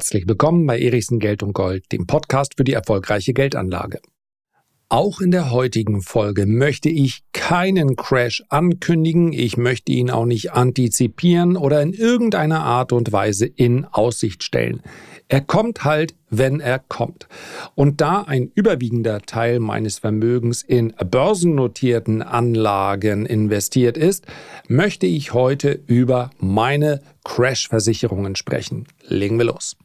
Herzlich willkommen bei Erichsen Geld und Gold, dem Podcast für die erfolgreiche Geldanlage. Auch in der heutigen Folge möchte ich keinen Crash ankündigen, ich möchte ihn auch nicht antizipieren oder in irgendeiner Art und Weise in Aussicht stellen. Er kommt halt, wenn er kommt. Und da ein überwiegender Teil meines Vermögens in börsennotierten Anlagen investiert ist, möchte ich heute über meine Crash-Versicherungen sprechen. Legen wir los.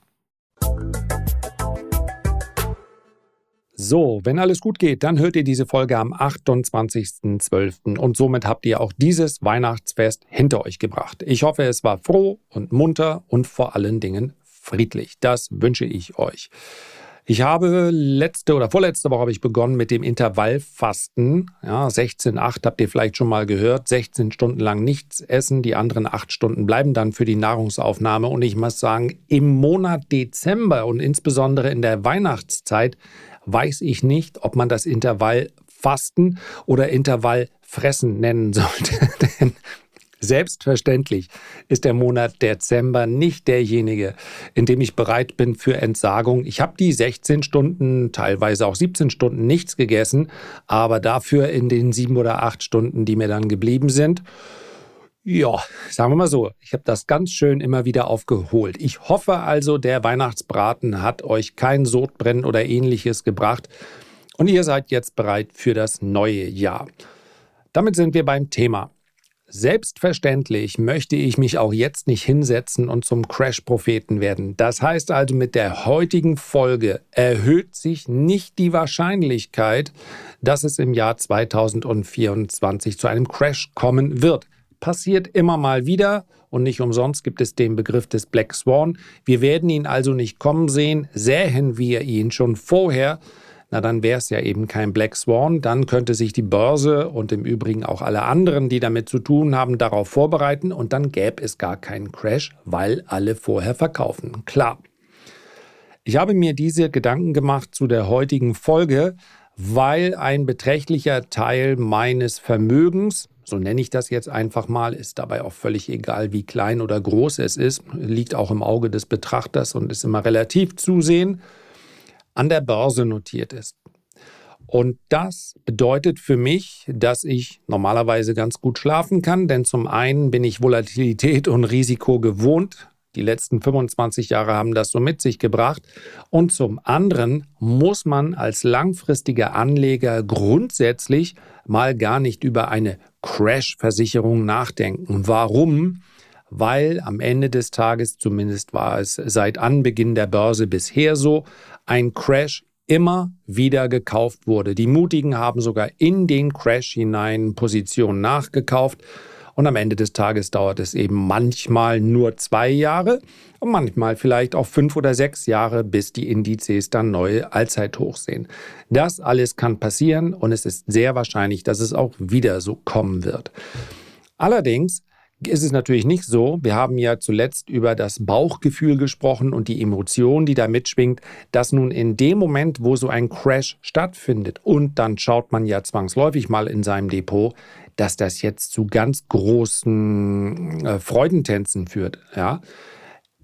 So, wenn alles gut geht, dann hört ihr diese Folge am 28.12. und somit habt ihr auch dieses Weihnachtsfest hinter euch gebracht. Ich hoffe, es war froh und munter und vor allen Dingen friedlich. Das wünsche ich euch. Ich habe letzte oder vorletzte Woche habe ich begonnen mit dem Intervallfasten. Ja, 16,8 habt ihr vielleicht schon mal gehört. 16 Stunden lang nichts essen. Die anderen 8 Stunden bleiben dann für die Nahrungsaufnahme. Und ich muss sagen, im Monat Dezember und insbesondere in der Weihnachtszeit weiß ich nicht, ob man das Intervall Fasten oder Intervall Fressen nennen sollte. Denn selbstverständlich ist der Monat Dezember nicht derjenige, in dem ich bereit bin für Entsagung. Ich habe die 16 Stunden, teilweise auch 17 Stunden nichts gegessen, aber dafür in den sieben oder acht Stunden, die mir dann geblieben sind, ja, sagen wir mal so, ich habe das ganz schön immer wieder aufgeholt. Ich hoffe also, der Weihnachtsbraten hat euch kein Sodbrennen oder ähnliches gebracht und ihr seid jetzt bereit für das neue Jahr. Damit sind wir beim Thema. Selbstverständlich möchte ich mich auch jetzt nicht hinsetzen und zum Crash-Propheten werden. Das heißt also, mit der heutigen Folge erhöht sich nicht die Wahrscheinlichkeit, dass es im Jahr 2024 zu einem Crash kommen wird passiert immer mal wieder und nicht umsonst gibt es den Begriff des Black Swan. Wir werden ihn also nicht kommen sehen. Sähen wir ihn schon vorher, na dann wäre es ja eben kein Black Swan. Dann könnte sich die Börse und im Übrigen auch alle anderen, die damit zu tun haben, darauf vorbereiten und dann gäbe es gar keinen Crash, weil alle vorher verkaufen. Klar. Ich habe mir diese Gedanken gemacht zu der heutigen Folge, weil ein beträchtlicher Teil meines Vermögens, so nenne ich das jetzt einfach mal, ist dabei auch völlig egal, wie klein oder groß es ist, liegt auch im Auge des Betrachters und ist immer relativ zu sehen, an der Börse notiert ist. Und das bedeutet für mich, dass ich normalerweise ganz gut schlafen kann, denn zum einen bin ich Volatilität und Risiko gewohnt. Die letzten 25 Jahre haben das so mit sich gebracht. Und zum anderen muss man als langfristiger Anleger grundsätzlich mal gar nicht über eine Crash-Versicherung nachdenken. Warum? Weil am Ende des Tages, zumindest war es seit Anbeginn der Börse bisher so, ein Crash immer wieder gekauft wurde. Die Mutigen haben sogar in den Crash hinein Positionen nachgekauft. Und am Ende des Tages dauert es eben manchmal nur zwei Jahre und manchmal vielleicht auch fünf oder sechs Jahre, bis die Indizes dann neue Allzeithochs sehen. Das alles kann passieren und es ist sehr wahrscheinlich, dass es auch wieder so kommen wird. Allerdings ist es natürlich nicht so. Wir haben ja zuletzt über das Bauchgefühl gesprochen und die Emotion, die da mitschwingt, dass nun in dem Moment, wo so ein Crash stattfindet und dann schaut man ja zwangsläufig mal in seinem Depot, dass das jetzt zu ganz großen äh, Freudentänzen führt. Ja.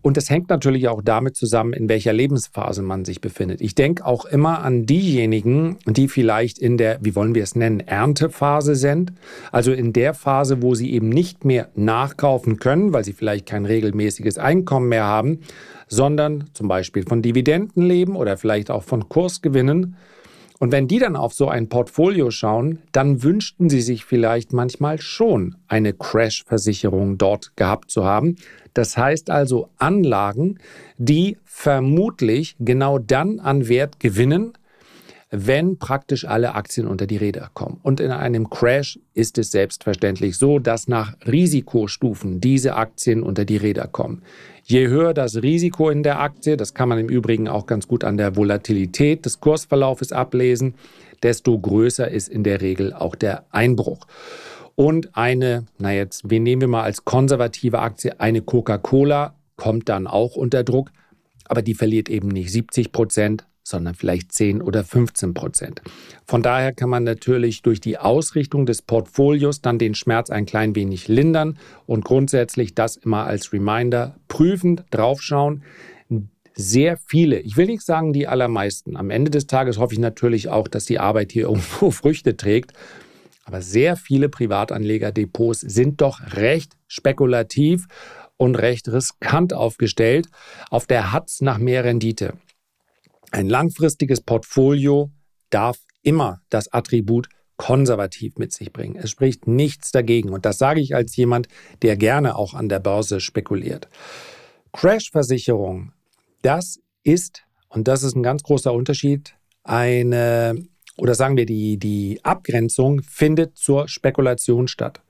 Und das hängt natürlich auch damit zusammen, in welcher Lebensphase man sich befindet. Ich denke auch immer an diejenigen, die vielleicht in der, wie wollen wir es nennen, Erntephase sind. Also in der Phase, wo sie eben nicht mehr nachkaufen können, weil sie vielleicht kein regelmäßiges Einkommen mehr haben, sondern zum Beispiel von Dividenden leben oder vielleicht auch von Kursgewinnen und wenn die dann auf so ein Portfolio schauen, dann wünschten sie sich vielleicht manchmal schon eine Crash-Versicherung dort gehabt zu haben. Das heißt also Anlagen, die vermutlich genau dann an Wert gewinnen, wenn praktisch alle Aktien unter die Räder kommen. Und in einem Crash ist es selbstverständlich so, dass nach Risikostufen diese Aktien unter die Räder kommen. Je höher das Risiko in der Aktie, das kann man im Übrigen auch ganz gut an der Volatilität des Kursverlaufes ablesen, desto größer ist in der Regel auch der Einbruch. Und eine, na jetzt, wen nehmen wir mal als konservative Aktie? Eine Coca-Cola kommt dann auch unter Druck, aber die verliert eben nicht 70 Prozent, sondern vielleicht 10 oder 15 Prozent. Von daher kann man natürlich durch die Ausrichtung des Portfolios dann den Schmerz ein klein wenig lindern und grundsätzlich das immer als Reminder prüfend draufschauen. sehr viele, ich will nicht sagen die allermeisten, am Ende des Tages hoffe ich natürlich auch, dass die Arbeit hier irgendwo Früchte trägt, aber sehr viele Privatanlegerdepots sind doch recht spekulativ und recht riskant aufgestellt. Auf der Hatz nach mehr Rendite. Ein langfristiges Portfolio darf immer das Attribut konservativ mit sich bringen. Es spricht nichts dagegen. Und das sage ich als jemand, der gerne auch an der Börse spekuliert. Crash-Versicherung, das ist, und das ist ein ganz großer Unterschied, eine, oder sagen wir, die, die Abgrenzung findet zur Spekulation statt.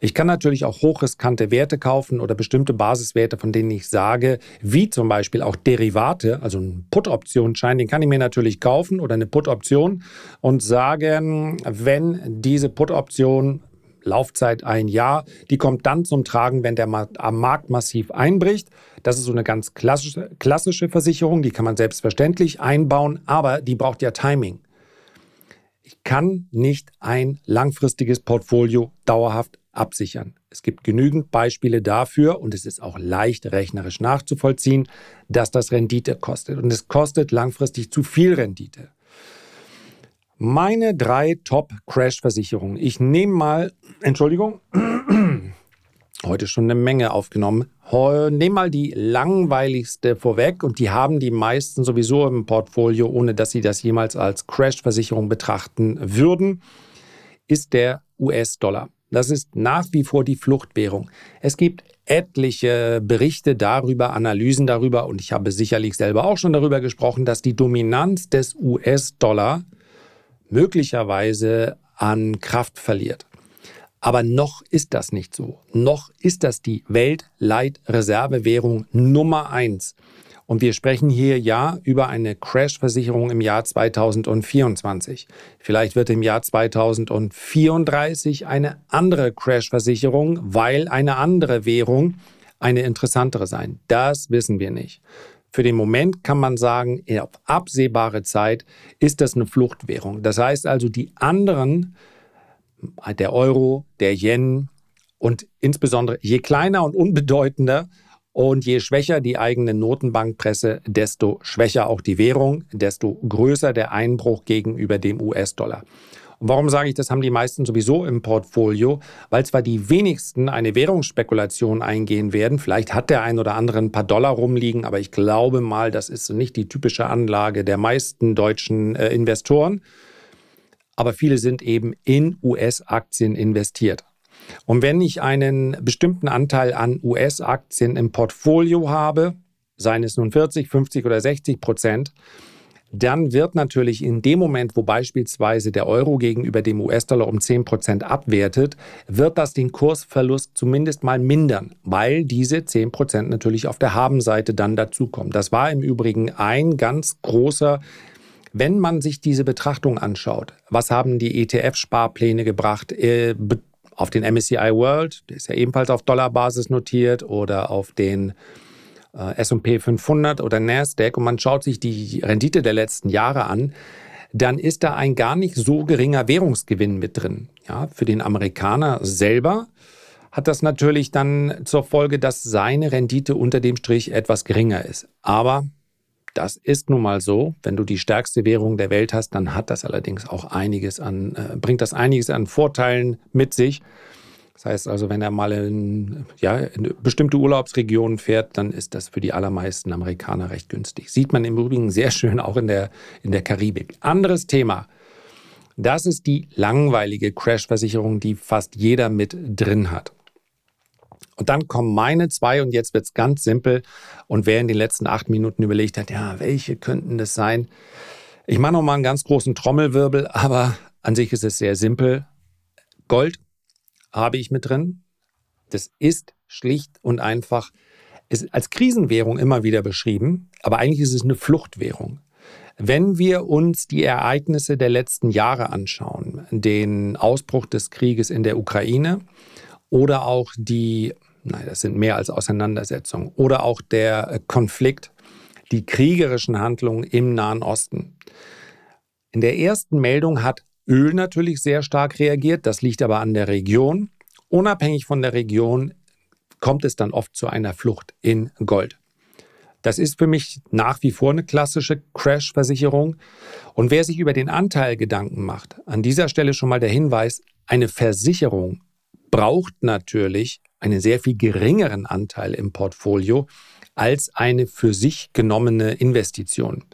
Ich kann natürlich auch hochriskante Werte kaufen oder bestimmte Basiswerte, von denen ich sage, wie zum Beispiel auch Derivate, also ein Put-Optionsschein, den kann ich mir natürlich kaufen oder eine Put-Option und sagen, wenn diese Put-Option Laufzeit ein Jahr. Die kommt dann zum Tragen, wenn der Markt massiv einbricht. Das ist so eine ganz klassische, klassische Versicherung, die kann man selbstverständlich einbauen, aber die braucht ja Timing. Ich kann nicht ein langfristiges Portfolio dauerhaft absichern. Es gibt genügend Beispiele dafür und es ist auch leicht rechnerisch nachzuvollziehen, dass das Rendite kostet. Und es kostet langfristig zu viel Rendite. Meine drei Top-Crash-Versicherungen. Ich nehme mal, Entschuldigung, heute schon eine Menge aufgenommen. Nehme mal die langweiligste vorweg und die haben die meisten sowieso im Portfolio, ohne dass sie das jemals als Crash-Versicherung betrachten würden, ist der US-Dollar. Das ist nach wie vor die Fluchtwährung. Es gibt etliche Berichte darüber, Analysen darüber und ich habe sicherlich selber auch schon darüber gesprochen, dass die Dominanz des US-Dollar möglicherweise an Kraft verliert. Aber noch ist das nicht so. Noch ist das die Weltleitreservewährung Nummer eins. Und wir sprechen hier ja über eine Crash-Versicherung im Jahr 2024. Vielleicht wird im Jahr 2034 eine andere Crash-Versicherung, weil eine andere Währung eine interessantere sein. Das wissen wir nicht. Für den Moment kann man sagen, auf absehbare Zeit ist das eine Fluchtwährung. Das heißt also, die anderen, der Euro, der Yen und insbesondere je kleiner und unbedeutender und je schwächer die eigene Notenbankpresse, desto schwächer auch die Währung, desto größer der Einbruch gegenüber dem US-Dollar. Und warum sage ich, das haben die meisten sowieso im Portfolio? Weil zwar die wenigsten eine Währungsspekulation eingehen werden. Vielleicht hat der ein oder andere ein paar Dollar rumliegen, aber ich glaube mal, das ist nicht die typische Anlage der meisten deutschen äh, Investoren. Aber viele sind eben in US-Aktien investiert. Und wenn ich einen bestimmten Anteil an US-Aktien im Portfolio habe, seien es nun 40, 50 oder 60 Prozent, dann wird natürlich in dem Moment, wo beispielsweise der Euro gegenüber dem US-Dollar um 10 Prozent abwertet, wird das den Kursverlust zumindest mal mindern, weil diese 10 Prozent natürlich auf der Habenseite dann dazukommen. Das war im Übrigen ein ganz großer wenn man sich diese Betrachtung anschaut, was haben die ETF-Sparpläne gebracht, äh, auf den MSCI World, der ist ja ebenfalls auf Dollarbasis notiert, oder auf den äh, S&P 500 oder Nasdaq und man schaut sich die Rendite der letzten Jahre an, dann ist da ein gar nicht so geringer Währungsgewinn mit drin. Ja, für den Amerikaner selber hat das natürlich dann zur Folge, dass seine Rendite unter dem Strich etwas geringer ist. Aber das ist nun mal so. Wenn du die stärkste Währung der Welt hast, dann hat das allerdings auch einiges an, äh, bringt das einiges an Vorteilen mit sich. Das heißt also, wenn er mal in, ja, in bestimmte Urlaubsregionen fährt, dann ist das für die allermeisten Amerikaner recht günstig. Sieht man im Übrigen sehr schön auch in der, in der Karibik. Anderes Thema. Das ist die langweilige Crash-Versicherung, die fast jeder mit drin hat. Und dann kommen meine zwei und jetzt wird es ganz simpel. Und wer in den letzten acht Minuten überlegt hat, ja, welche könnten das sein? Ich mache nochmal einen ganz großen Trommelwirbel, aber an sich ist es sehr simpel. Gold habe ich mit drin. Das ist schlicht und einfach ist als Krisenwährung immer wieder beschrieben, aber eigentlich ist es eine Fluchtwährung. Wenn wir uns die Ereignisse der letzten Jahre anschauen, den Ausbruch des Krieges in der Ukraine oder auch die nein, das sind mehr als Auseinandersetzungen, oder auch der äh, Konflikt, die kriegerischen Handlungen im Nahen Osten. In der ersten Meldung hat Öl natürlich sehr stark reagiert, das liegt aber an der Region. Unabhängig von der Region kommt es dann oft zu einer Flucht in Gold. Das ist für mich nach wie vor eine klassische Crash-Versicherung. Und wer sich über den Anteil Gedanken macht, an dieser Stelle schon mal der Hinweis, eine Versicherung braucht natürlich einen sehr viel geringeren Anteil im Portfolio als eine für sich genommene Investition.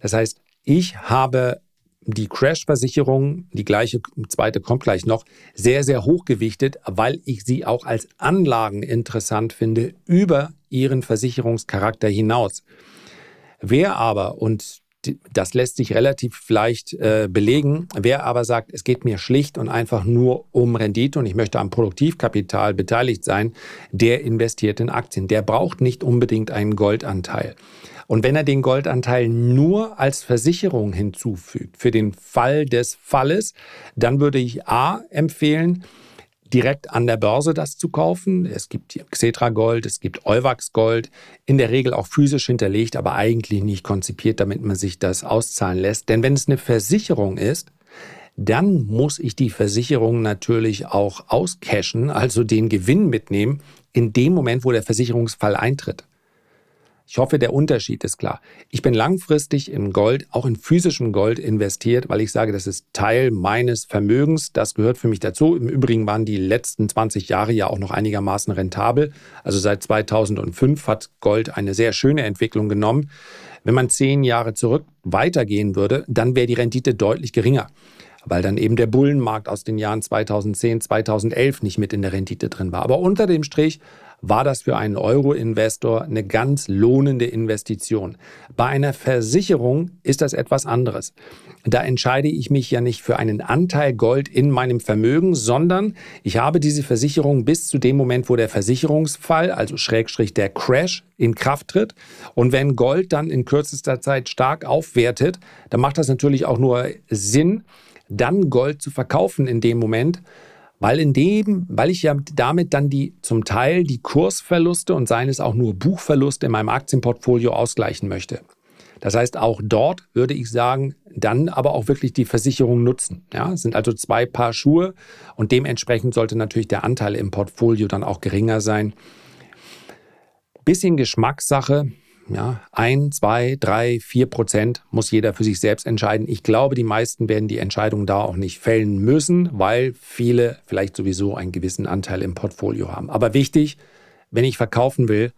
Das heißt, ich habe die Crash-Versicherung, die gleiche, zweite kommt gleich noch, sehr, sehr hochgewichtet, weil ich sie auch als Anlagen interessant finde über ihren Versicherungscharakter hinaus. Wer aber, und das lässt sich relativ leicht äh, belegen, wer aber sagt, es geht mir schlicht und einfach nur um Rendite und ich möchte am Produktivkapital beteiligt sein, der investiert in Aktien. Der braucht nicht unbedingt einen Goldanteil. Und wenn er den Goldanteil nur als Versicherung hinzufügt für den Fall des Falles, dann würde ich A empfehlen, direkt an der Börse das zu kaufen. Es gibt Xetra Gold, es gibt Euwax Gold, in der Regel auch physisch hinterlegt, aber eigentlich nicht konzipiert, damit man sich das auszahlen lässt. Denn wenn es eine Versicherung ist, dann muss ich die Versicherung natürlich auch auscashen, also den Gewinn mitnehmen, in dem Moment, wo der Versicherungsfall eintritt. Ich hoffe, der Unterschied ist klar. Ich bin langfristig in Gold, auch in physischem Gold investiert, weil ich sage, das ist Teil meines Vermögens. Das gehört für mich dazu. Im Übrigen waren die letzten 20 Jahre ja auch noch einigermaßen rentabel. Also seit 2005 hat Gold eine sehr schöne Entwicklung genommen. Wenn man zehn Jahre zurück weitergehen würde, dann wäre die Rendite deutlich geringer weil dann eben der Bullenmarkt aus den Jahren 2010, 2011 nicht mit in der Rendite drin war. Aber unter dem Strich war das für einen Euro-Investor eine ganz lohnende Investition. Bei einer Versicherung ist das etwas anderes. Da entscheide ich mich ja nicht für einen Anteil Gold in meinem Vermögen, sondern ich habe diese Versicherung bis zu dem Moment, wo der Versicherungsfall, also Schrägstrich der Crash, in Kraft tritt. Und wenn Gold dann in kürzester Zeit stark aufwertet, dann macht das natürlich auch nur Sinn, dann Gold zu verkaufen in dem Moment, weil in dem, weil ich ja damit dann die zum Teil die Kursverluste und seien es auch nur Buchverluste in meinem Aktienportfolio ausgleichen möchte. Das heißt, auch dort würde ich sagen, dann aber auch wirklich die Versicherung nutzen. Ja, es sind also zwei Paar Schuhe und dementsprechend sollte natürlich der Anteil im Portfolio dann auch geringer sein. Bisschen Geschmackssache ja, ein, zwei, drei, vier Prozent muss jeder für sich selbst entscheiden. Ich glaube, die meisten werden die Entscheidung da auch nicht fällen müssen, weil viele vielleicht sowieso einen gewissen Anteil im Portfolio haben. Aber wichtig, wenn ich verkaufen will,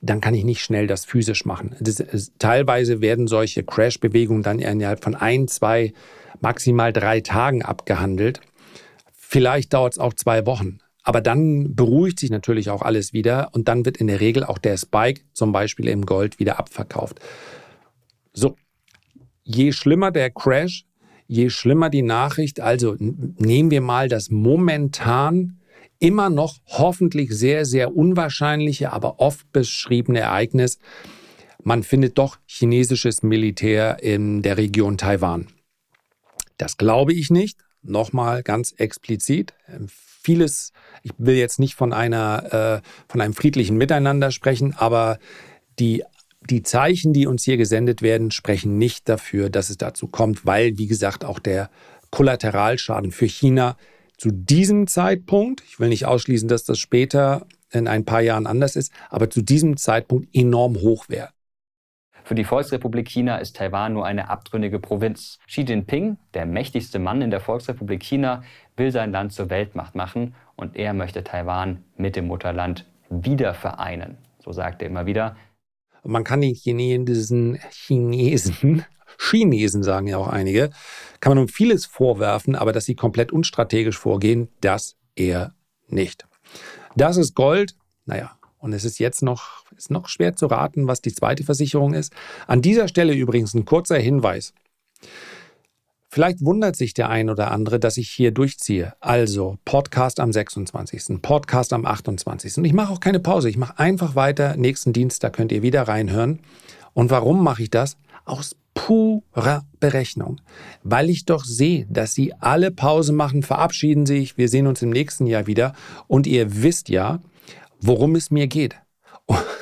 dann kann ich nicht schnell das physisch machen. Das, teilweise werden solche Crash-Bewegungen dann innerhalb von ein, zwei, maximal drei Tagen abgehandelt. Vielleicht dauert es auch zwei Wochen. Aber dann beruhigt sich natürlich auch alles wieder und dann wird in der Regel auch der Spike zum Beispiel im Gold wieder abverkauft. So, je schlimmer der Crash, je schlimmer die Nachricht, also nehmen wir mal das momentan immer noch hoffentlich sehr, sehr unwahrscheinliche, aber oft beschriebene Ereignis. Man findet doch chinesisches Militär in der Region Taiwan. Das glaube ich nicht. Nochmal ganz explizit vieles, ich will jetzt nicht von einer, äh, von einem friedlichen Miteinander sprechen, aber die die Zeichen, die uns hier gesendet werden, sprechen nicht dafür, dass es dazu kommt, weil, wie gesagt, auch der Kollateralschaden für China zu diesem Zeitpunkt, ich will nicht ausschließen, dass das später in ein paar Jahren anders ist, aber zu diesem Zeitpunkt enorm hoch wäre. Für die Volksrepublik China ist Taiwan nur eine abtrünnige Provinz. Xi Jinping, der mächtigste Mann in der Volksrepublik China, will sein Land zur Weltmacht machen und er möchte Taiwan mit dem Mutterland wieder vereinen. So sagt er immer wieder. Man kann den Chinesen, Chinesen, Chinesen sagen ja auch einige, kann man um vieles vorwerfen, aber dass sie komplett unstrategisch vorgehen, das eher nicht. Das ist Gold. Naja, und es ist jetzt noch, ist noch schwer zu raten, was die zweite Versicherung ist. An dieser Stelle übrigens ein kurzer Hinweis. Vielleicht wundert sich der ein oder andere, dass ich hier durchziehe. Also Podcast am 26., Podcast am 28. Und ich mache auch keine Pause. Ich mache einfach weiter. Nächsten Dienstag könnt ihr wieder reinhören. Und warum mache ich das? Aus purer Berechnung. Weil ich doch sehe, dass sie alle Pause machen, verabschieden sich. Wir sehen uns im nächsten Jahr wieder. Und ihr wisst ja, worum es mir geht.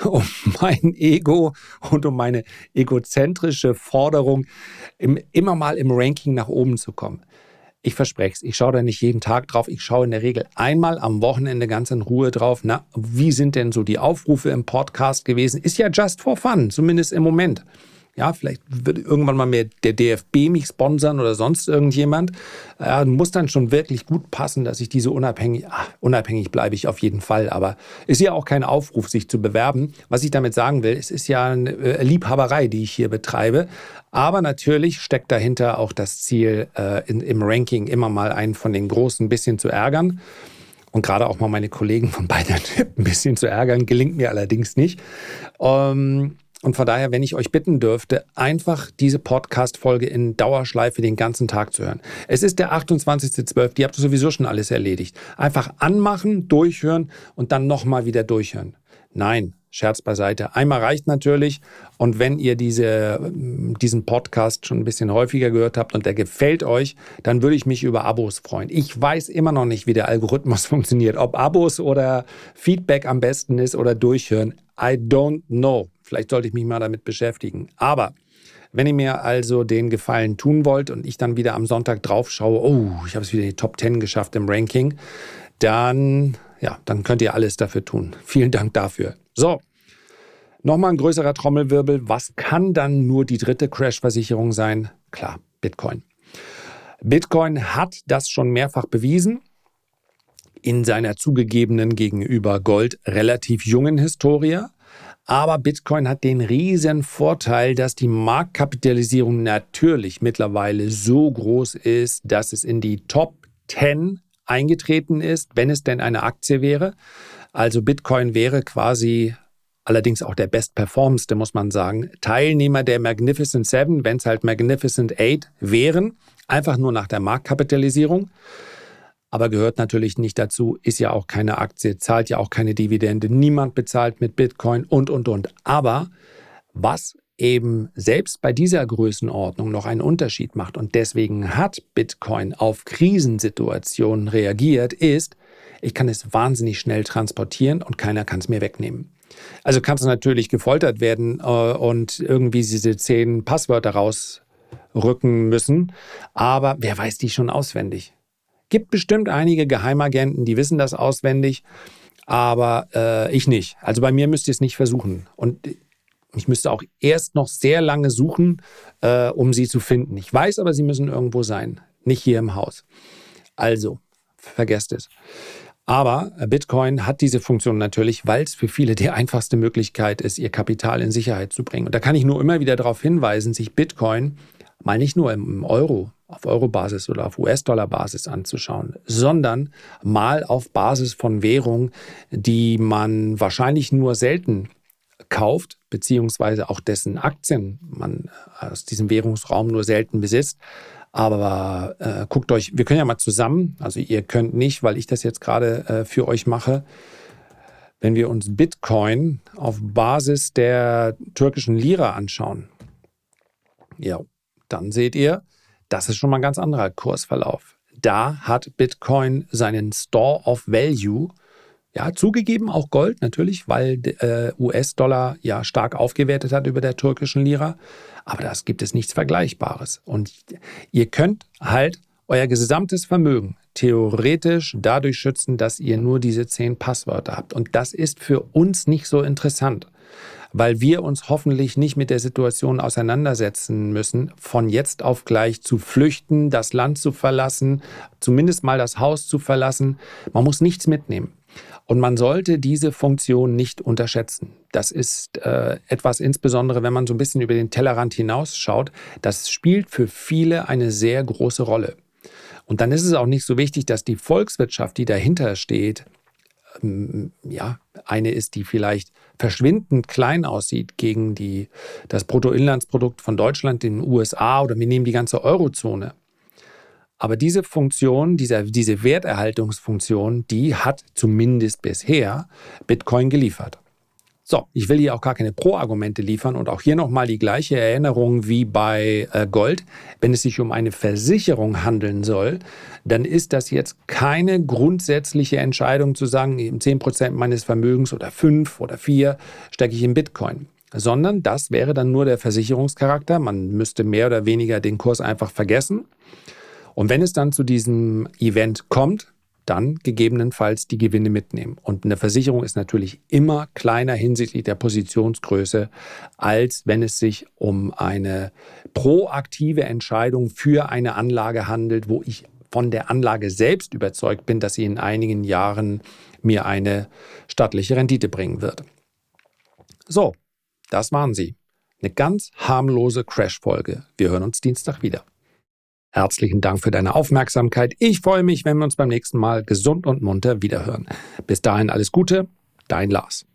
Um mein Ego und um meine egozentrische Forderung, immer mal im Ranking nach oben zu kommen. Ich verspreche es, ich schaue da nicht jeden Tag drauf. Ich schaue in der Regel einmal am Wochenende ganz in Ruhe drauf. Na, wie sind denn so die Aufrufe im Podcast gewesen? Ist ja just for fun, zumindest im Moment. Ja, vielleicht wird irgendwann mal mehr der DFB mich sponsern oder sonst irgendjemand. Äh, muss dann schon wirklich gut passen, dass ich diese unabhängig, ach, unabhängig bleibe ich auf jeden Fall. Aber ist ja auch kein Aufruf, sich zu bewerben. Was ich damit sagen will, es ist ja eine äh, Liebhaberei, die ich hier betreibe. Aber natürlich steckt dahinter auch das Ziel, äh, in, im Ranking immer mal einen von den Großen ein bisschen zu ärgern. Und gerade auch mal meine Kollegen von beiden ein bisschen zu ärgern, gelingt mir allerdings nicht. Ähm, und von daher, wenn ich euch bitten dürfte, einfach diese Podcast-Folge in Dauerschleife den ganzen Tag zu hören. Es ist der 28.12., ihr habt sowieso schon alles erledigt. Einfach anmachen, durchhören und dann nochmal wieder durchhören. Nein, Scherz beiseite. Einmal reicht natürlich. Und wenn ihr diese, diesen Podcast schon ein bisschen häufiger gehört habt und der gefällt euch, dann würde ich mich über Abos freuen. Ich weiß immer noch nicht, wie der Algorithmus funktioniert. Ob Abos oder Feedback am besten ist oder durchhören. I don't know. Vielleicht sollte ich mich mal damit beschäftigen. Aber wenn ihr mir also den Gefallen tun wollt und ich dann wieder am Sonntag drauf schaue, oh, ich habe es wieder in die Top 10 geschafft im Ranking, dann, ja, dann könnt ihr alles dafür tun. Vielen Dank dafür. So, nochmal ein größerer Trommelwirbel. Was kann dann nur die dritte Crash-Versicherung sein? Klar, Bitcoin. Bitcoin hat das schon mehrfach bewiesen in seiner zugegebenen gegenüber Gold relativ jungen Historie. Aber Bitcoin hat den riesen Vorteil, dass die Marktkapitalisierung natürlich mittlerweile so groß ist, dass es in die Top 10 eingetreten ist, wenn es denn eine Aktie wäre. Also Bitcoin wäre quasi allerdings auch der bestperformste, muss man sagen, Teilnehmer der Magnificent Seven, wenn es halt Magnificent Eight wären, einfach nur nach der Marktkapitalisierung aber gehört natürlich nicht dazu, ist ja auch keine Aktie, zahlt ja auch keine Dividende, niemand bezahlt mit Bitcoin und, und, und. Aber was eben selbst bei dieser Größenordnung noch einen Unterschied macht und deswegen hat Bitcoin auf Krisensituationen reagiert, ist, ich kann es wahnsinnig schnell transportieren und keiner kann es mir wegnehmen. Also kann es natürlich gefoltert werden äh, und irgendwie diese zehn Passwörter rausrücken müssen, aber wer weiß die schon auswendig? Gibt bestimmt einige Geheimagenten, die wissen das auswendig, aber äh, ich nicht. Also bei mir müsst ihr es nicht versuchen. Und ich müsste auch erst noch sehr lange suchen, äh, um sie zu finden. Ich weiß aber, sie müssen irgendwo sein, nicht hier im Haus. Also, vergesst es. Aber Bitcoin hat diese Funktion natürlich, weil es für viele die einfachste Möglichkeit ist, ihr Kapital in Sicherheit zu bringen. Und da kann ich nur immer wieder darauf hinweisen, sich Bitcoin mal nicht nur im Euro auf Euro-Basis oder auf US-Dollar-Basis anzuschauen, sondern mal auf Basis von Währung, die man wahrscheinlich nur selten kauft, beziehungsweise auch dessen Aktien man aus diesem Währungsraum nur selten besitzt. Aber äh, guckt euch, wir können ja mal zusammen, also ihr könnt nicht, weil ich das jetzt gerade äh, für euch mache, wenn wir uns Bitcoin auf Basis der türkischen Lira anschauen, ja, dann seht ihr, das ist schon mal ein ganz anderer Kursverlauf. Da hat Bitcoin seinen Store of Value ja, zugegeben auch Gold natürlich, weil äh, US-Dollar ja stark aufgewertet hat über der türkischen Lira. Aber das gibt es nichts Vergleichbares. Und ihr könnt halt euer gesamtes Vermögen theoretisch dadurch schützen, dass ihr nur diese zehn Passwörter habt. Und das ist für uns nicht so interessant weil wir uns hoffentlich nicht mit der Situation auseinandersetzen müssen, von jetzt auf gleich zu flüchten, das Land zu verlassen, zumindest mal das Haus zu verlassen. Man muss nichts mitnehmen. Und man sollte diese Funktion nicht unterschätzen. Das ist äh, etwas insbesondere, wenn man so ein bisschen über den Tellerrand hinausschaut. Das spielt für viele eine sehr große Rolle. Und dann ist es auch nicht so wichtig, dass die Volkswirtschaft, die dahinter steht, ja, eine ist, die vielleicht verschwindend klein aussieht gegen die, das Bruttoinlandsprodukt von Deutschland, den USA oder wir nehmen die ganze Eurozone. Aber diese Funktion, dieser, diese Werterhaltungsfunktion, die hat zumindest bisher Bitcoin geliefert. So, ich will hier auch gar keine Pro-Argumente liefern und auch hier nochmal die gleiche Erinnerung wie bei äh, Gold. Wenn es sich um eine Versicherung handeln soll, dann ist das jetzt keine grundsätzliche Entscheidung zu sagen, 10% meines Vermögens oder 5 oder 4 stecke ich in Bitcoin sondern das wäre dann nur der Versicherungscharakter. Man müsste mehr oder weniger den Kurs einfach vergessen. Und wenn es dann zu diesem Event kommt, dann gegebenenfalls die Gewinne mitnehmen. Und eine Versicherung ist natürlich immer kleiner hinsichtlich der Positionsgröße, als wenn es sich um eine proaktive Entscheidung für eine Anlage handelt, wo ich von der Anlage selbst überzeugt bin, dass sie in einigen Jahren mir eine stattliche Rendite bringen wird. So, das waren sie. Eine ganz harmlose Crash-Folge. Wir hören uns Dienstag wieder. Herzlichen Dank für deine Aufmerksamkeit. Ich freue mich, wenn wir uns beim nächsten Mal gesund und munter wiederhören. Bis dahin alles Gute, dein Lars.